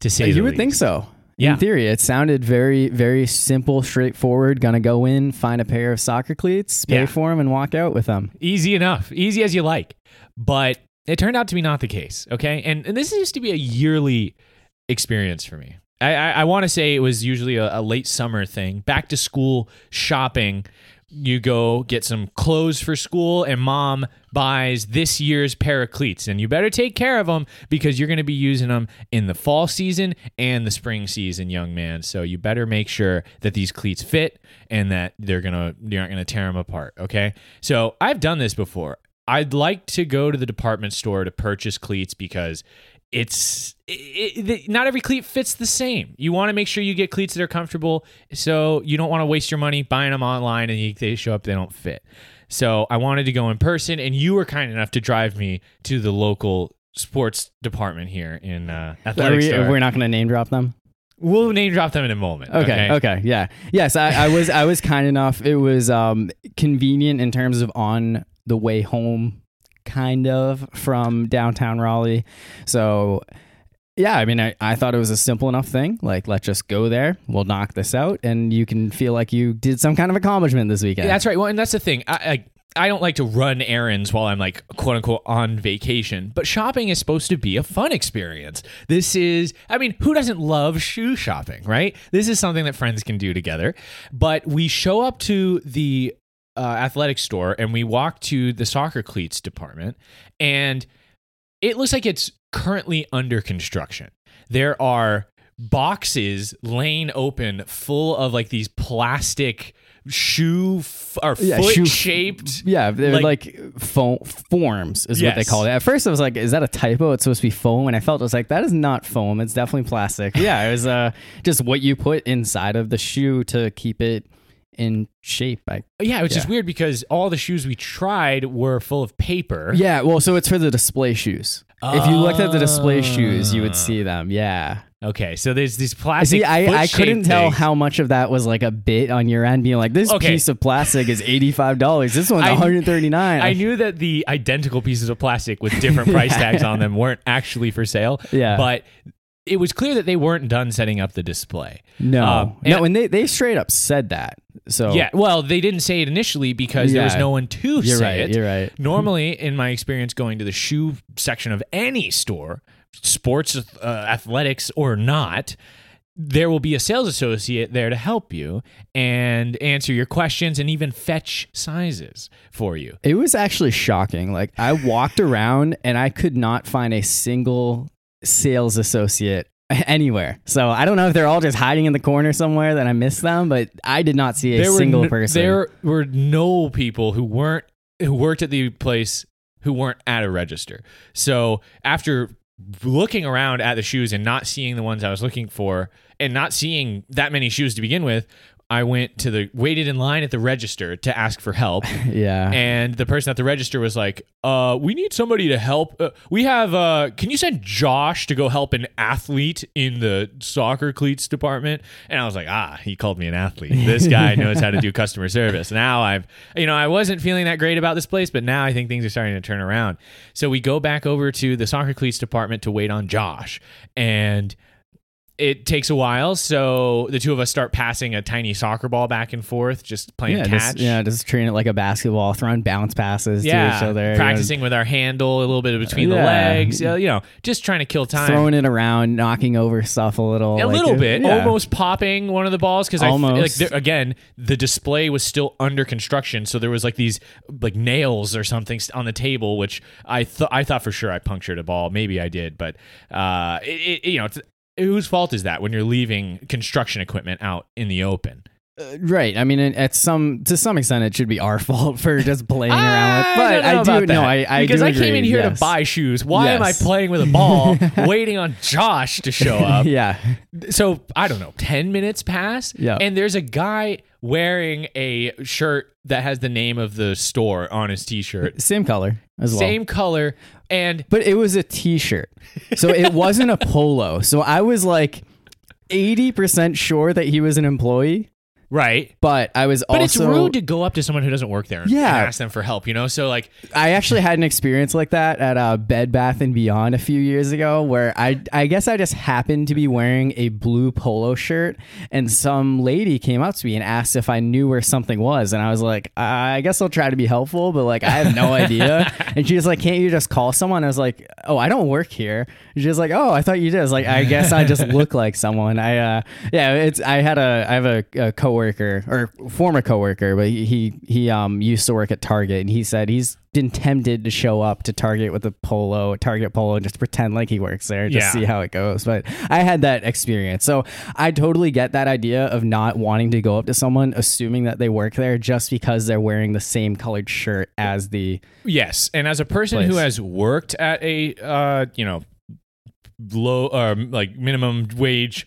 to say. you would think so. Yeah. In theory, it sounded very, very simple, straightforward. Gonna go in, find a pair of soccer cleats, pay Yeah. for them, and walk out with them. Easy enough, easy as you like. But it turned out to be not the case. Okay, and and this used to be a yearly experience for me. I I, I want to say it was usually a, a late summer thing. Back to school shopping. You go get some clothes for school, and mom buys this year's pair of cleats, and you better take care of them because you're going to be using them in the fall season and the spring season, young man. So you better make sure that these cleats fit and that they're gonna you're not gonna tear them apart. Okay, so I've done this before. I'd like to go to the department store to purchase cleats because it's it, it, not every cleat fits the same. You want to make sure you get cleats that are comfortable, so you don't want to waste your money buying them online and you, they show up they don't fit. So I wanted to go in person, and you were kind enough to drive me to the local sports department here in uh, Are athletic We, we're not gonna name drop them. We'll name drop them in a moment. Okay, okay, yeah, yes. I, I was, I was kind enough. It was um, convenient in terms of on the way home, kind of from downtown Raleigh. So, yeah, I mean, I, I thought it was a simple enough thing. Like, let's just go there. We'll knock this out, and you can feel like you did some kind of accomplishment this weekend. That's right. Well, and that's the thing. I, I I don't like to run errands while I'm like quote unquote on vacation, but shopping is supposed to be a fun experience. This is, I mean, who doesn't love shoe shopping, right? This is something that friends can do together. But we show up to the uh, athletic store and we walk to the soccer cleats department, and it looks like it's currently under construction. There are boxes laying open full of like these plastic shoe f- or Yeah, foot shoe- shaped Yeah, they're Like- like, foam forms is what they call it. At first, I was like, "Is that a typo? It's supposed to be foam." And I felt it was like, "That is not foam. It's definitely plastic." Yeah, it was uh, just what you put inside of the shoe to keep it in shape. I, yeah which is weird because all the shoes we tried were full of paper yeah, well, so it's for the display shoes. If you looked at the display shoes, you would see them. Yeah. okay so there's these plastic See, I, I couldn't tell things. how much of that was like a bit on your end, being like, "This Okay. piece of plastic is eighty five dollars. This one's [LAUGHS] one hundred thirty nine. I knew that the identical pieces of plastic with different [LAUGHS] price Yeah. tags on them weren't actually for sale. Yeah. But it was clear that they weren't done setting up the display. No, Um, no, and- and they, they straight up said that. So Yeah. Well, they didn't say it initially because there was no one to you're say right. it. You're right. Normally, in my experience going to the shoe section of any store, sports, uh, athletics, or not, there will be a sales associate there to help you and answer your questions and even fetch sizes for you. It was actually shocking. Like I walked around and I could not find a single sales associate [LAUGHS] anywhere. So I don't know if they're all just hiding in the corner somewhere that I missed them, but I did not see a there single n- person. There were no people who weren't who worked at the place who weren't at a register. So after looking around at the shoes and not seeing the ones I was looking for and not seeing that many shoes to begin with, I went to the waited in line at the register to ask for help. [LAUGHS] yeah. and the person at the register was like, "Uh, we need somebody to help. Uh, we have. Uh, can you send Josh to go help an athlete in the soccer cleats department?" And I was like, "Ah, he called me an athlete. This guy [LAUGHS] knows how to do customer service." Now I've, you know, I wasn't feeling that great about this place, but now I think things are starting to turn around. So we go back over to the soccer cleats department to wait on Josh, and it takes a while. So the two of us start passing a tiny soccer ball back and forth, just playing yeah, catch. just, yeah, just treating it like a basketball, throwing bounce passes yeah, to each other. you know, practicing with our handle a little bit between the legs. uh, you know, just trying to kill time. throwing it around, knocking over stuff a little. a like, little uh, bit, yeah. almost popping one of the balls because I like Almost. there, again the display was still under construction, so there was like these like nails or something on the table, which I thought I thought for sure I punctured a ball. Maybe I did, but uh, it, it, you know, it's, whose fault is that when you're leaving construction equipment out in the open? Uh, right. I mean, at some to some extent, it should be our [LAUGHS] fault for just playing around with. I But don't know I, about do. that. No, I, I because I came agree, in here yes. to buy shoes. Why am I playing with a [LAUGHS] ball, waiting on Josh to show [LAUGHS] up? yeah. so I don't know, 10 minutes pass. Yeah. And there's a guy wearing a shirt that has the name of the store on his t shirt. Same color as well. Same color. And But it was a t-shirt. So it wasn't a polo. So I was like 80% sure that he was an employee, right. but I was But also it's rude to go up to someone who doesn't work there and Yeah. ask them for help, you know? So like I actually had an experience like that at uh, Bed Bath and Beyond a few years ago, where I I guess I just happened to be wearing a blue polo shirt, and some lady came up to me and asked if I knew where something was, and I was like, I guess I'll try to be helpful, but like I have no [LAUGHS] idea. and she was like, Can't you just call someone? I was like, Oh, I don't work here. She was like, Oh, I thought you did. I was like, I guess I just [LAUGHS] look like someone. I uh yeah, it's I had a I have a, a coworker or former coworker, but he he, he um used to work at Target, and he said he's been tempted to show up to Target with a polo, Target polo, and just pretend like he works there, just Yeah. see how it goes. But I had that experience, so I totally get that idea of not wanting to go up to someone, assuming that they work there, just because they're wearing the same colored shirt as the. Yes, and as a person who has worked at a uh, you know low or like minimum wage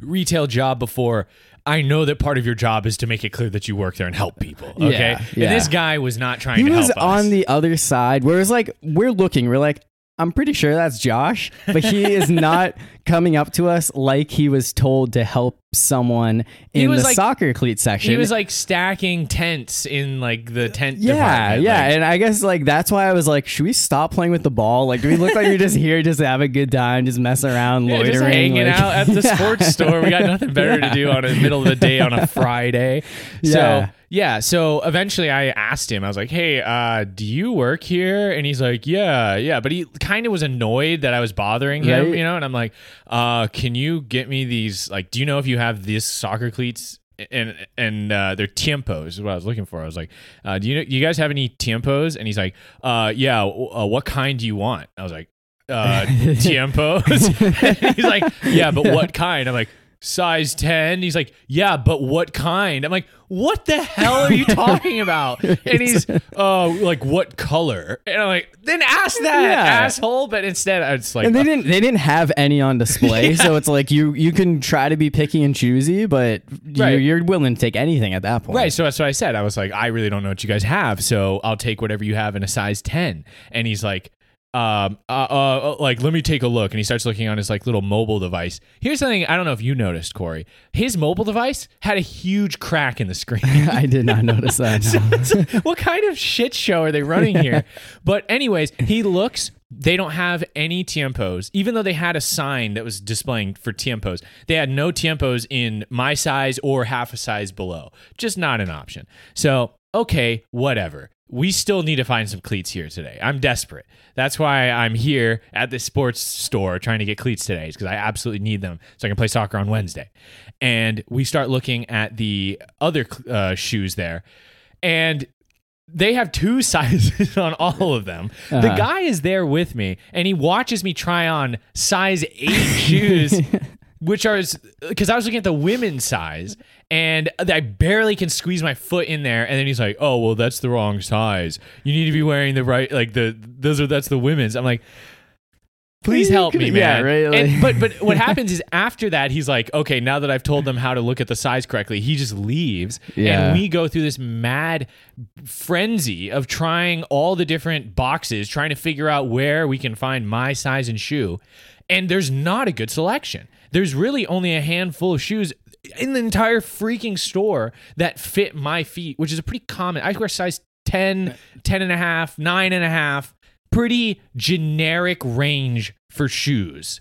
retail job before, I know that part of your job is to make it clear that you work there and help people. Okay, Yeah, and this guy was not trying He to was help. He was on the other side, whereas like we're looking, we're like. I'm pretty sure that's Josh, but he is [LAUGHS] not coming up to us like he was told to help someone in the like- soccer cleat section. he was like stacking tents in like the uh, tent. Yeah, department. yeah, Like, and I guess like that's why I was like, should we stop playing with the ball? Like, do we look like you're just here just to have a good time, just mess around, Yeah, loitering, just hanging like- out at the Yeah. [LAUGHS] sports store. We got nothing better Yeah. to do on a middle of the day on a [LAUGHS] Friday. Yeah. So yeah, so eventually I asked him, I was like, Hey, uh, do you work here? And he's like, Yeah, yeah. But he kind of was annoyed that I was bothering him, Right. you know, and I'm like, uh, can you get me these like do you know if you have these soccer cleats? And and uh, they're tiempos is what I was looking for. I was like, uh, do you know, you guys have any tiempos? And he's like, uh, yeah. w- Uh, what kind do you want? I was like, uh, [LAUGHS] tiempos. [LAUGHS] he's like, yeah, but what kind? I'm like, size 10. He's like, yeah, but what kind? I'm like, what the hell are you [LAUGHS] talking about? And he's, [LAUGHS] uh, like, what color? And I'm like, then ask that, Yeah. asshole. But instead, I was like, And they didn't they didn't have any on display, [LAUGHS] so it's like you you can try to be picky and choosy, but Right. you're, you're willing to take anything at that point. Right, so that's what I said. I was like, I really don't know what you guys have, so I'll take whatever you have in a size ten. And he's like, um, uh, uh, like let me take a look. And he starts looking on his like little mobile device. Here's something I don't know if you noticed, Corey. His mobile device had a huge crack in the screen. [LAUGHS] I did not notice that. [LAUGHS] no. what kind of shit show are they running here? [LAUGHS] but anyways, he looks. They don't have any tiempos, even though they had a sign that was displaying for tiempos. They had no tiempos in my size or half a size below. Just not an option. So okay, whatever. We still need to find some cleats here today. I'm desperate. That's why I'm here at this sports store trying to get cleats today, because I absolutely need them so I can play soccer on Wednesday. And we start looking at the other uh, shoes there, and they have two [LAUGHS] sizes on all of them. The Uh-huh. guy is there with me, and he watches me try on size eight [LAUGHS] shoes, which are because I was looking at the women's size, and I barely can squeeze my foot in there. And then he's like, "Oh, well, that's the wrong size. You need to be wearing the right, like the those are that's the women's." I'm like. Please help me, Yeah, man. right, like- And- but but [LAUGHS] what happens is after that, he's like, okay, now that I've told them how to look at the size correctly, he just leaves, Yeah. and we go through this mad frenzy of trying all the different boxes, trying to figure out where we can find my size and shoe. And there's not a good selection. There's really only a handful of shoes in the entire freaking store that fit my feet, which is a pretty common. I wear size 10, 10 and a half, 9 and a half. Pretty generic range for shoes.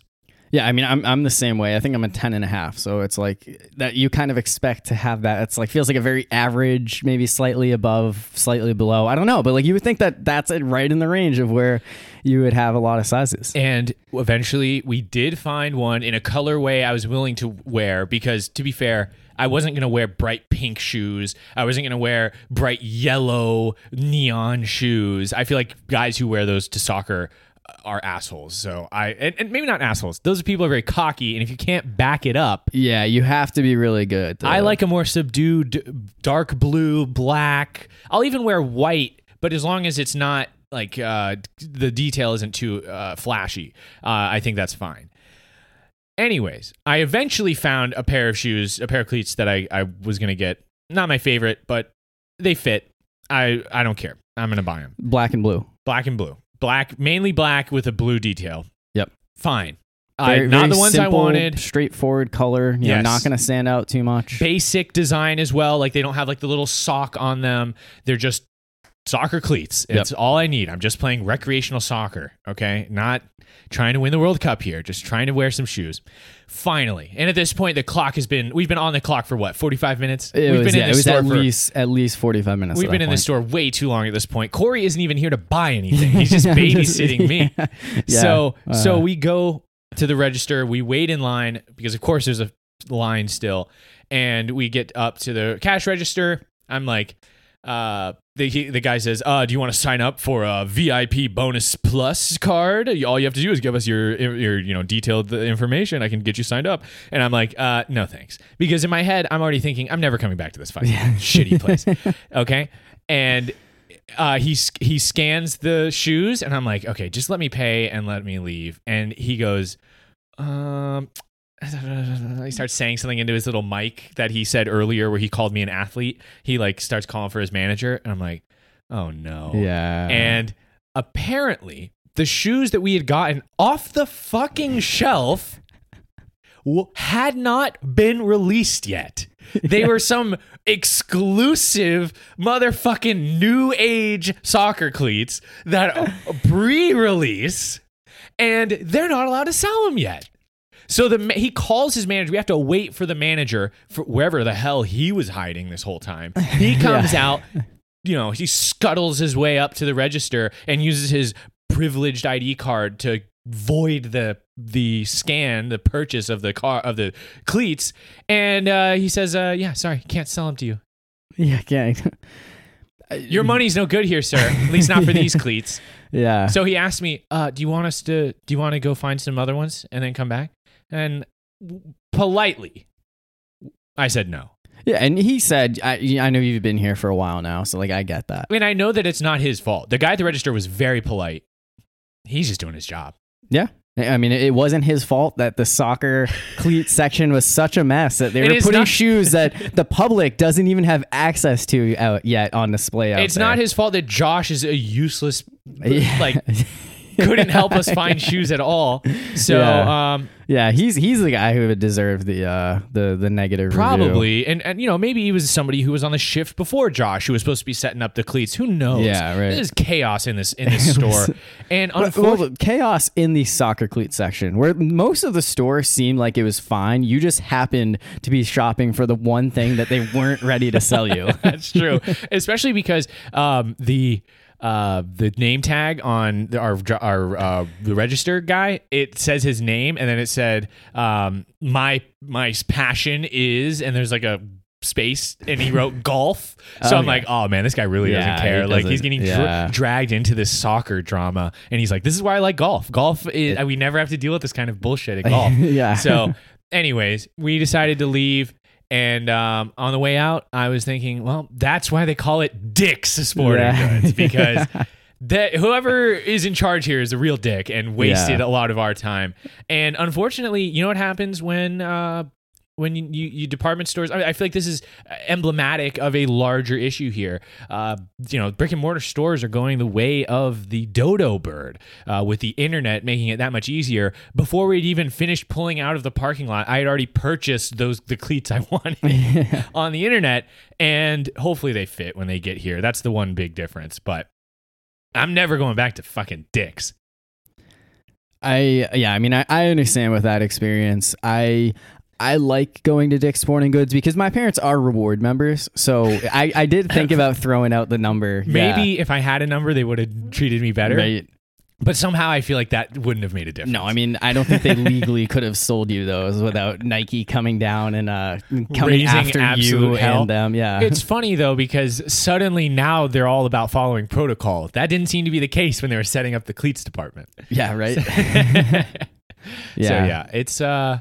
Yeah, I mean, I'm I'm the same way. I think I'm a 10 and a half. So it's like that you kind of expect to have that. It's like feels like a very average, maybe slightly above, slightly below. I don't know, but like you would think that that's it right in the range of where you would have a lot of sizes. And eventually we did find one in a colorway I was willing to wear because, to be fair, I wasn't going to wear bright pink shoes. I wasn't going to wear bright yellow neon shoes. I feel like guys who wear those to soccer are assholes. So I and, and maybe not assholes. Those people are very cocky, and if you can't back it up, Yeah, you have to be really good. to- I like a more subdued, dark blue, black. I'll even wear white, but as long as it's not like uh, the detail isn't too uh, flashy, uh, I think that's fine. Anyways, I eventually found a pair of shoes, a pair of cleats that I, I was gonna get. Not my favorite, but they fit. I I don't care. I'm gonna buy them. black and blue. Black and blue. Black, mainly black with a blue detail. Yep. Fine. I, Very- not very the ones I wanted. Straightforward color. You know, not going to stand out too much. basic design as well. Like they don't have like the little sock on them. They're just soccer cleats. Yep. It's all I need. I'm just playing recreational soccer. Okay. Not trying to win the World Cup here. Just trying to wear some shoes. Finally. And at this point, the clock has been, we've been on the clock for what, 45 minutes? It we've was, been yeah, in was store at for, least at least forty five minutes. We've been in the store way too long at this point. Corey isn't even here to buy anything. [LAUGHS] He's just babysitting me. [LAUGHS] Yeah. So so Uh, we go to the register. We wait in line because of course there's a line still, and we get up to the cash register. I'm like, uh, the he, the guy says, uh, do you want to sign up for a VIP bonus plus card? All you have to do is give us your your you know detailed information. I can get you signed up. And I'm like, uh, no thanks, because in my head I'm already thinking I'm never coming back to this fucking [LAUGHS] shitty place. Okay, and uh, he he scans the shoes, and I'm like, okay, just let me pay and let me leave. And he goes, um. [LAUGHS] He starts saying something into his little mic that he said earlier, where he called me an athlete. He like starts calling for his manager, and I'm like, oh no. Yeah. And apparently, the shoes that we had gotten off the fucking shelf had not been released yet. They [LAUGHS] were some exclusive motherfucking new age soccer cleats that [LAUGHS] pre-release, and they're not allowed to sell them yet. So the he calls his manager. We have to wait for the manager for wherever the hell he was hiding this whole time. He [LAUGHS] comes out, you know, he scuttles his way up to the register and uses his privileged ID card to void the the scan, the purchase of the car of the cleats, and uh, he says, uh, "Yeah, sorry, can't sell them to you. yeah, yeah. [LAUGHS] Your money's no good here, sir. At least not for [LAUGHS] these cleats." yeah. So he asked me, uh, "Do you want us to? Do you want to go find some other ones and then come back?" And politely, I said no. yeah, and he said, I, I know you've been here for a while now, so like I get that. I mean, I know that it's not his fault. The guy at the register was very polite. He's just doing his job. Yeah. I mean, it wasn't his fault that the soccer [LAUGHS] cleat section was such a mess that they It were putting not- shoes that [LAUGHS] the public doesn't even have access to out yet on display. Out it's there. not his fault that Josh is a useless, Yeah. like, [LAUGHS] couldn't help us [LAUGHS] find shoes at all. So, Yeah. um, yeah, he's he's the guy who would deserve the uh the the negative review. probably, and and you know, maybe he was somebody who was on the shift before Josh, who was supposed to be setting up the cleats. Who knows? Yeah, right. There's chaos in this in [LAUGHS] this store, [LAUGHS] and unfortunately. well, chaos in the soccer cleat section where most of the store seemed like it was fine. You just happened to be shopping for the one thing that they weren't ready to sell you. That's true, especially because um, the uh, the name tag on the, our our uh, the register guy it says his name and then it said um, my my passion is and there's like a space and he wrote [LAUGHS] golf so Oh, i'm yeah. like oh man this guy really Yeah, doesn't care he like he's doesn't- getting dra- dragged into this soccer drama and he's like this is why i like golf golf is we never have to deal with this kind of bullshit at [LAUGHS] golf yeah. so, anyways, we decided to leave. And um, on the way out, I was thinking, well, that's why they call it Dick's Sporting Yeah. Goods [LAUGHS] because that whoever is in charge here is a real dick and wasted Yeah. a lot of our time. And unfortunately, you know what happens when uh, when you, you, you department stores? I, I feel like this is emblematic of a larger issue here. Uh, you know, brick and mortar stores are going the way of the dodo bird uh, with the internet making it that much easier. Before we'd even finished pulling out of the parking lot, I had already purchased those the cleats I [LAUGHS] wanted [LAUGHS] on the internet, and hopefully they fit when they get here. That's the one big difference. But I'm never going back to fucking dicks. I yeah, I mean I, I understand with that experience. I I like going to Dick's Sporting Goods because my parents are reward members. So I, I did think about throwing out the number. [LAUGHS] Yeah. Maybe if I had a number, they would have treated me better. Right. But somehow I feel like that wouldn't have made a difference. No, I mean I don't think they legally could have sold you those without Nike coming down and uh, coming Raising after you hell. and them. Yeah, it's funny though because suddenly now they're all about following protocol. That didn't seem to be the case when they were setting up the cleats department. yeah, right. [LAUGHS] [LAUGHS] So yeah, it's uh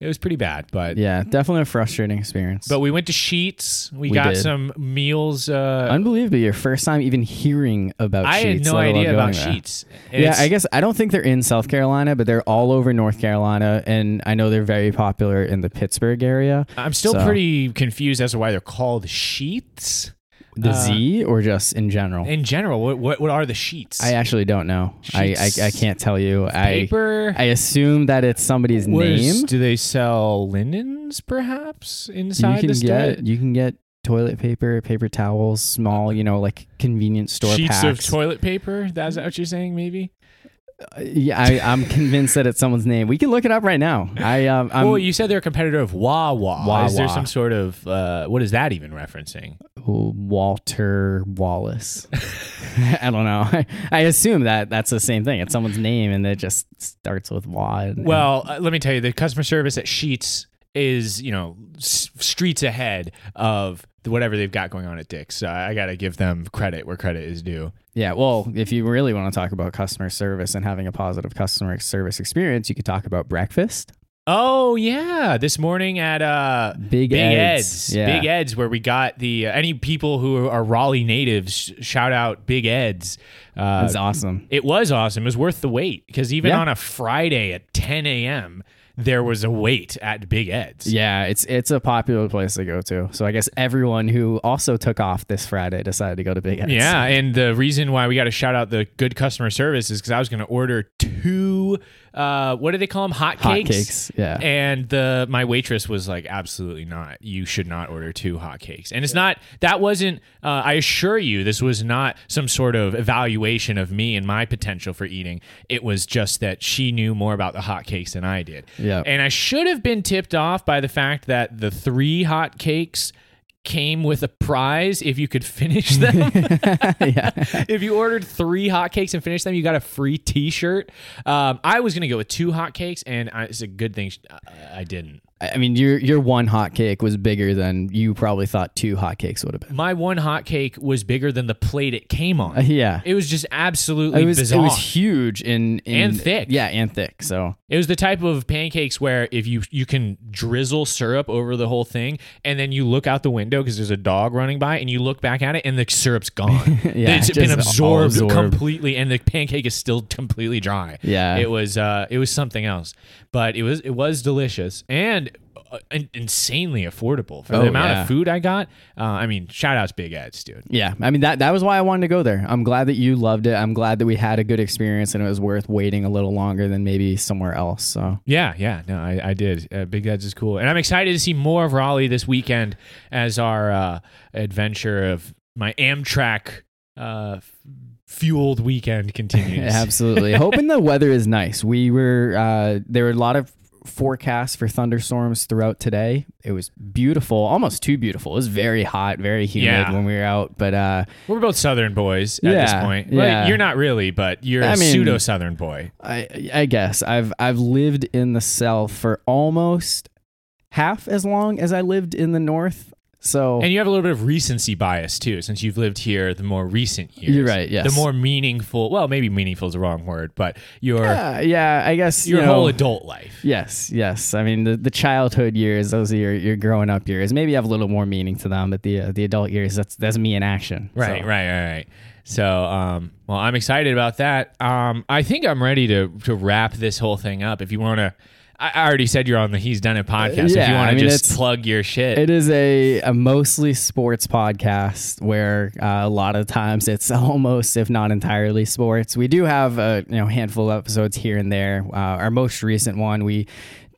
it was pretty bad, but Yeah, definitely a frustrating experience. but we went to Sheetz. We, We got did. some meals uh unbelievable, your first time even hearing about I had Sheetz, no let alone idea about there. Sheetz. Yeah, I guess I don't think they're in South Carolina, but they're all over North Carolina, and I know they're very popular in the Pittsburgh area. I'm still So- pretty confused as to why they're called Sheetz. The Uh, Z or just in general? In general, what what, what are the sheets? I actually don't know. I, I I can't tell you. I Paper. I assume that it's somebody's What is- name. do they sell linens perhaps You inside can the store? get you can get toilet paper, paper towels, small, you know, like convenience store Sheets packs. of toilet paper. That's what you're saying, maybe. Uh, yeah, I, I'm convinced that it's someone's name. We can look it up right now. I um, I'm well, you said they're a competitor of Wawa. Is there some sort of uh, what is that even referencing? Walter Wallace. [LAUGHS] I don't know. I, I assume that that's the same thing. It's someone's name and it just starts with Wa. and- Well, uh, let me tell you, the customer service at Sheetz is you know s- streets ahead of whatever they've got going on at Dick's. So I got to give them credit where credit is due. yeah. Well, if you really want to talk about customer service and having a positive customer service experience, you could talk about breakfast. Oh yeah, this morning at uh Big, Big Ed's. Ed's, Yeah. Big Ed's, where we got the uh, any people who are Raleigh natives. Shout out Big Ed's. Uh, That's awesome. it was awesome. It was worth the wait because even Yeah. on a Friday at 10 a.m. there was a wait at Big Ed's. Yeah, it's it's a popular place to go to. So I guess everyone who also took off this Friday decided to go to Big Ed's. Yeah, and the reason why we got to shout out the good customer service is because I was going to order two. Uh, what do they call them? Hot Hot cakes. cakes, yeah. And the my waitress was like, absolutely not. You should not order two hot cakes. And it's not. That wasn't. Uh, I assure you, this was not some sort of evaluation of me and my potential for eating. It was just that she knew more about the hot cakes than I did. Yeah. And I should have been tipped off by the fact that the three hot cakes came with a prize if you could finish them. [LAUGHS] yeah. [LAUGHS] if you ordered three hotcakes and finished them, you got a free T-shirt. Um, I was gonna go with two hotcakes, and I, it's a good thing I, I didn't. I mean, your your one hot cake was bigger than you probably thought two hot cakes would have been. My one hotcake was bigger than the plate it came on. Uh, [LAUGHS] yeah. It was just absolutely It was bizarre. it was huge in And thick. Yeah, and thick. So It was the type of pancakes where if you you can drizzle syrup over the whole thing, and then you look out the window because there's a dog running by, and you look back at it, and the syrup's gone. [LAUGHS] Yeah, it's been absorbed, absorbed. completely, and the pancake is still completely dry. Yeah. it was uh, it was something else, but it was it was delicious and. Uh, in- insanely affordable for Oh, the amount yeah. of food I got. Uh, I mean, shout outs Big Ed's, dude. yeah, I mean that that was why I wanted to go there. I'm glad that you loved it. I'm glad that we had a good experience and it was worth waiting a little longer than maybe somewhere else. So Yeah, yeah, no, I, I did. Uh, Big Ed's is cool, and I'm excited to see more of Raleigh this weekend as our uh, adventure of my Amtrak uh, fueled weekend continues. [LAUGHS] absolutely, hoping the weather is nice. We were uh, there were a lot of forecasts for thunderstorms throughout today. It was beautiful, almost too beautiful. It was very hot, very humid Yeah. when we were out, but uh, We're both Southern boys at this point. Yeah. you're not really, but you're I a pseudo Southern boy. I I guess I've I've lived in the south for almost half as long as I lived in the north. So And you have a little bit of recency bias too, since you've lived here the more recent years. You're right, yes. The more meaningful. Well, maybe meaningful is the wrong word, but your yeah, yeah, I guess your you know, whole adult life. Yes, yes. I mean the, the childhood years, those are your, your growing up years. Maybe have a little more meaning to them, but the uh, the adult years, that's that's me in action. Right, So, right, right, right. So, um, well, I'm excited about that. Um, I think I'm ready to to wrap this whole thing up. If you want to, I I already said you're on the He's Done It podcast. if you yeah, want I to mean, just plug your shit, It is a, a mostly sports podcast where uh, a lot of times it's [LAUGHS] almost, if not entirely, sports. We do have a you know handful of episodes here and there. Uh, our most recent one, we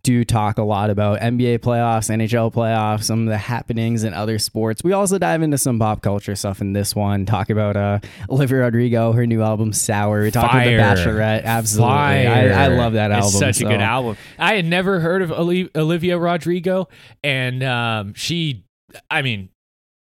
do talk a lot about NBA playoffs, NHL playoffs, some of the happenings in other sports. We also dive into some pop culture stuff in this one. Talk about uh, Olivia Rodrigo, her new album "Sour." We talk about the Bachelorette. Absolutely, I, I love that album. It's such so- a good album. I had never heard of Olivia Rodrigo, and um, she, I mean,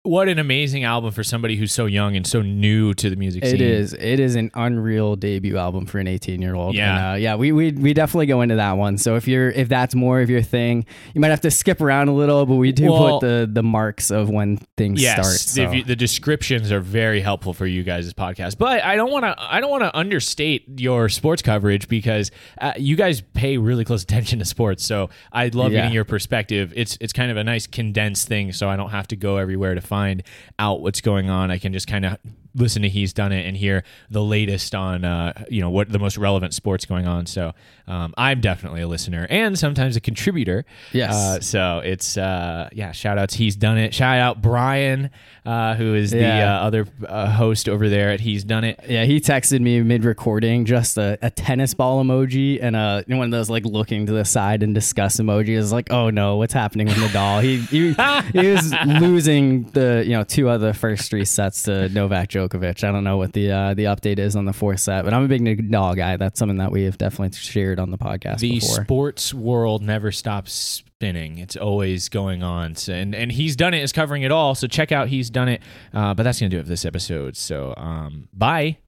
what an amazing album for somebody who's so young and so new to the music scene. It is. It is an unreal debut album for an 18 year old. Yeah. And, uh, yeah. We, we we definitely go into that one. So if you're if that's more of your thing, you might have to skip around a little, but we do Well- put the the marks of when things Yes, start. So. the, the descriptions are very helpful for you guys' podcast. But I don't want to I don't want to understate your sports coverage because uh, you guys pay really close attention to sports. So I love Yeah. getting your perspective. It's it's kind of a nice condensed thing, so I don't have to go everywhere to find out what's going on. I can just kind of listen to he's done it and hear the latest on uh, you know what the most relevant sports going on. So um, I'm definitely a listener and sometimes a contributor. Yes. Uh, so it's uh, yeah, shout outs. He's done it. Shout out Brian, uh, who is the Yeah. uh, other uh, host over there at He's Done It. Yeah, he texted me mid recording just a, a tennis ball emoji and a one of those like looking to the side and discuss emoji. Is like, oh no, what's happening with Nadal? He he, he was [LAUGHS] losing the you know two of the first three sets to Novak Djokovic. I don't know what the uh, the update is on the fourth set, but I'm a big Nadal guy. That's something that we have definitely shared on the podcast The before. sports world never stops spinning. It's always going on. So, and and He's Done It is covering it all. So check out He's Done It. Uh, but that's gonna do it for this episode. So um, bye.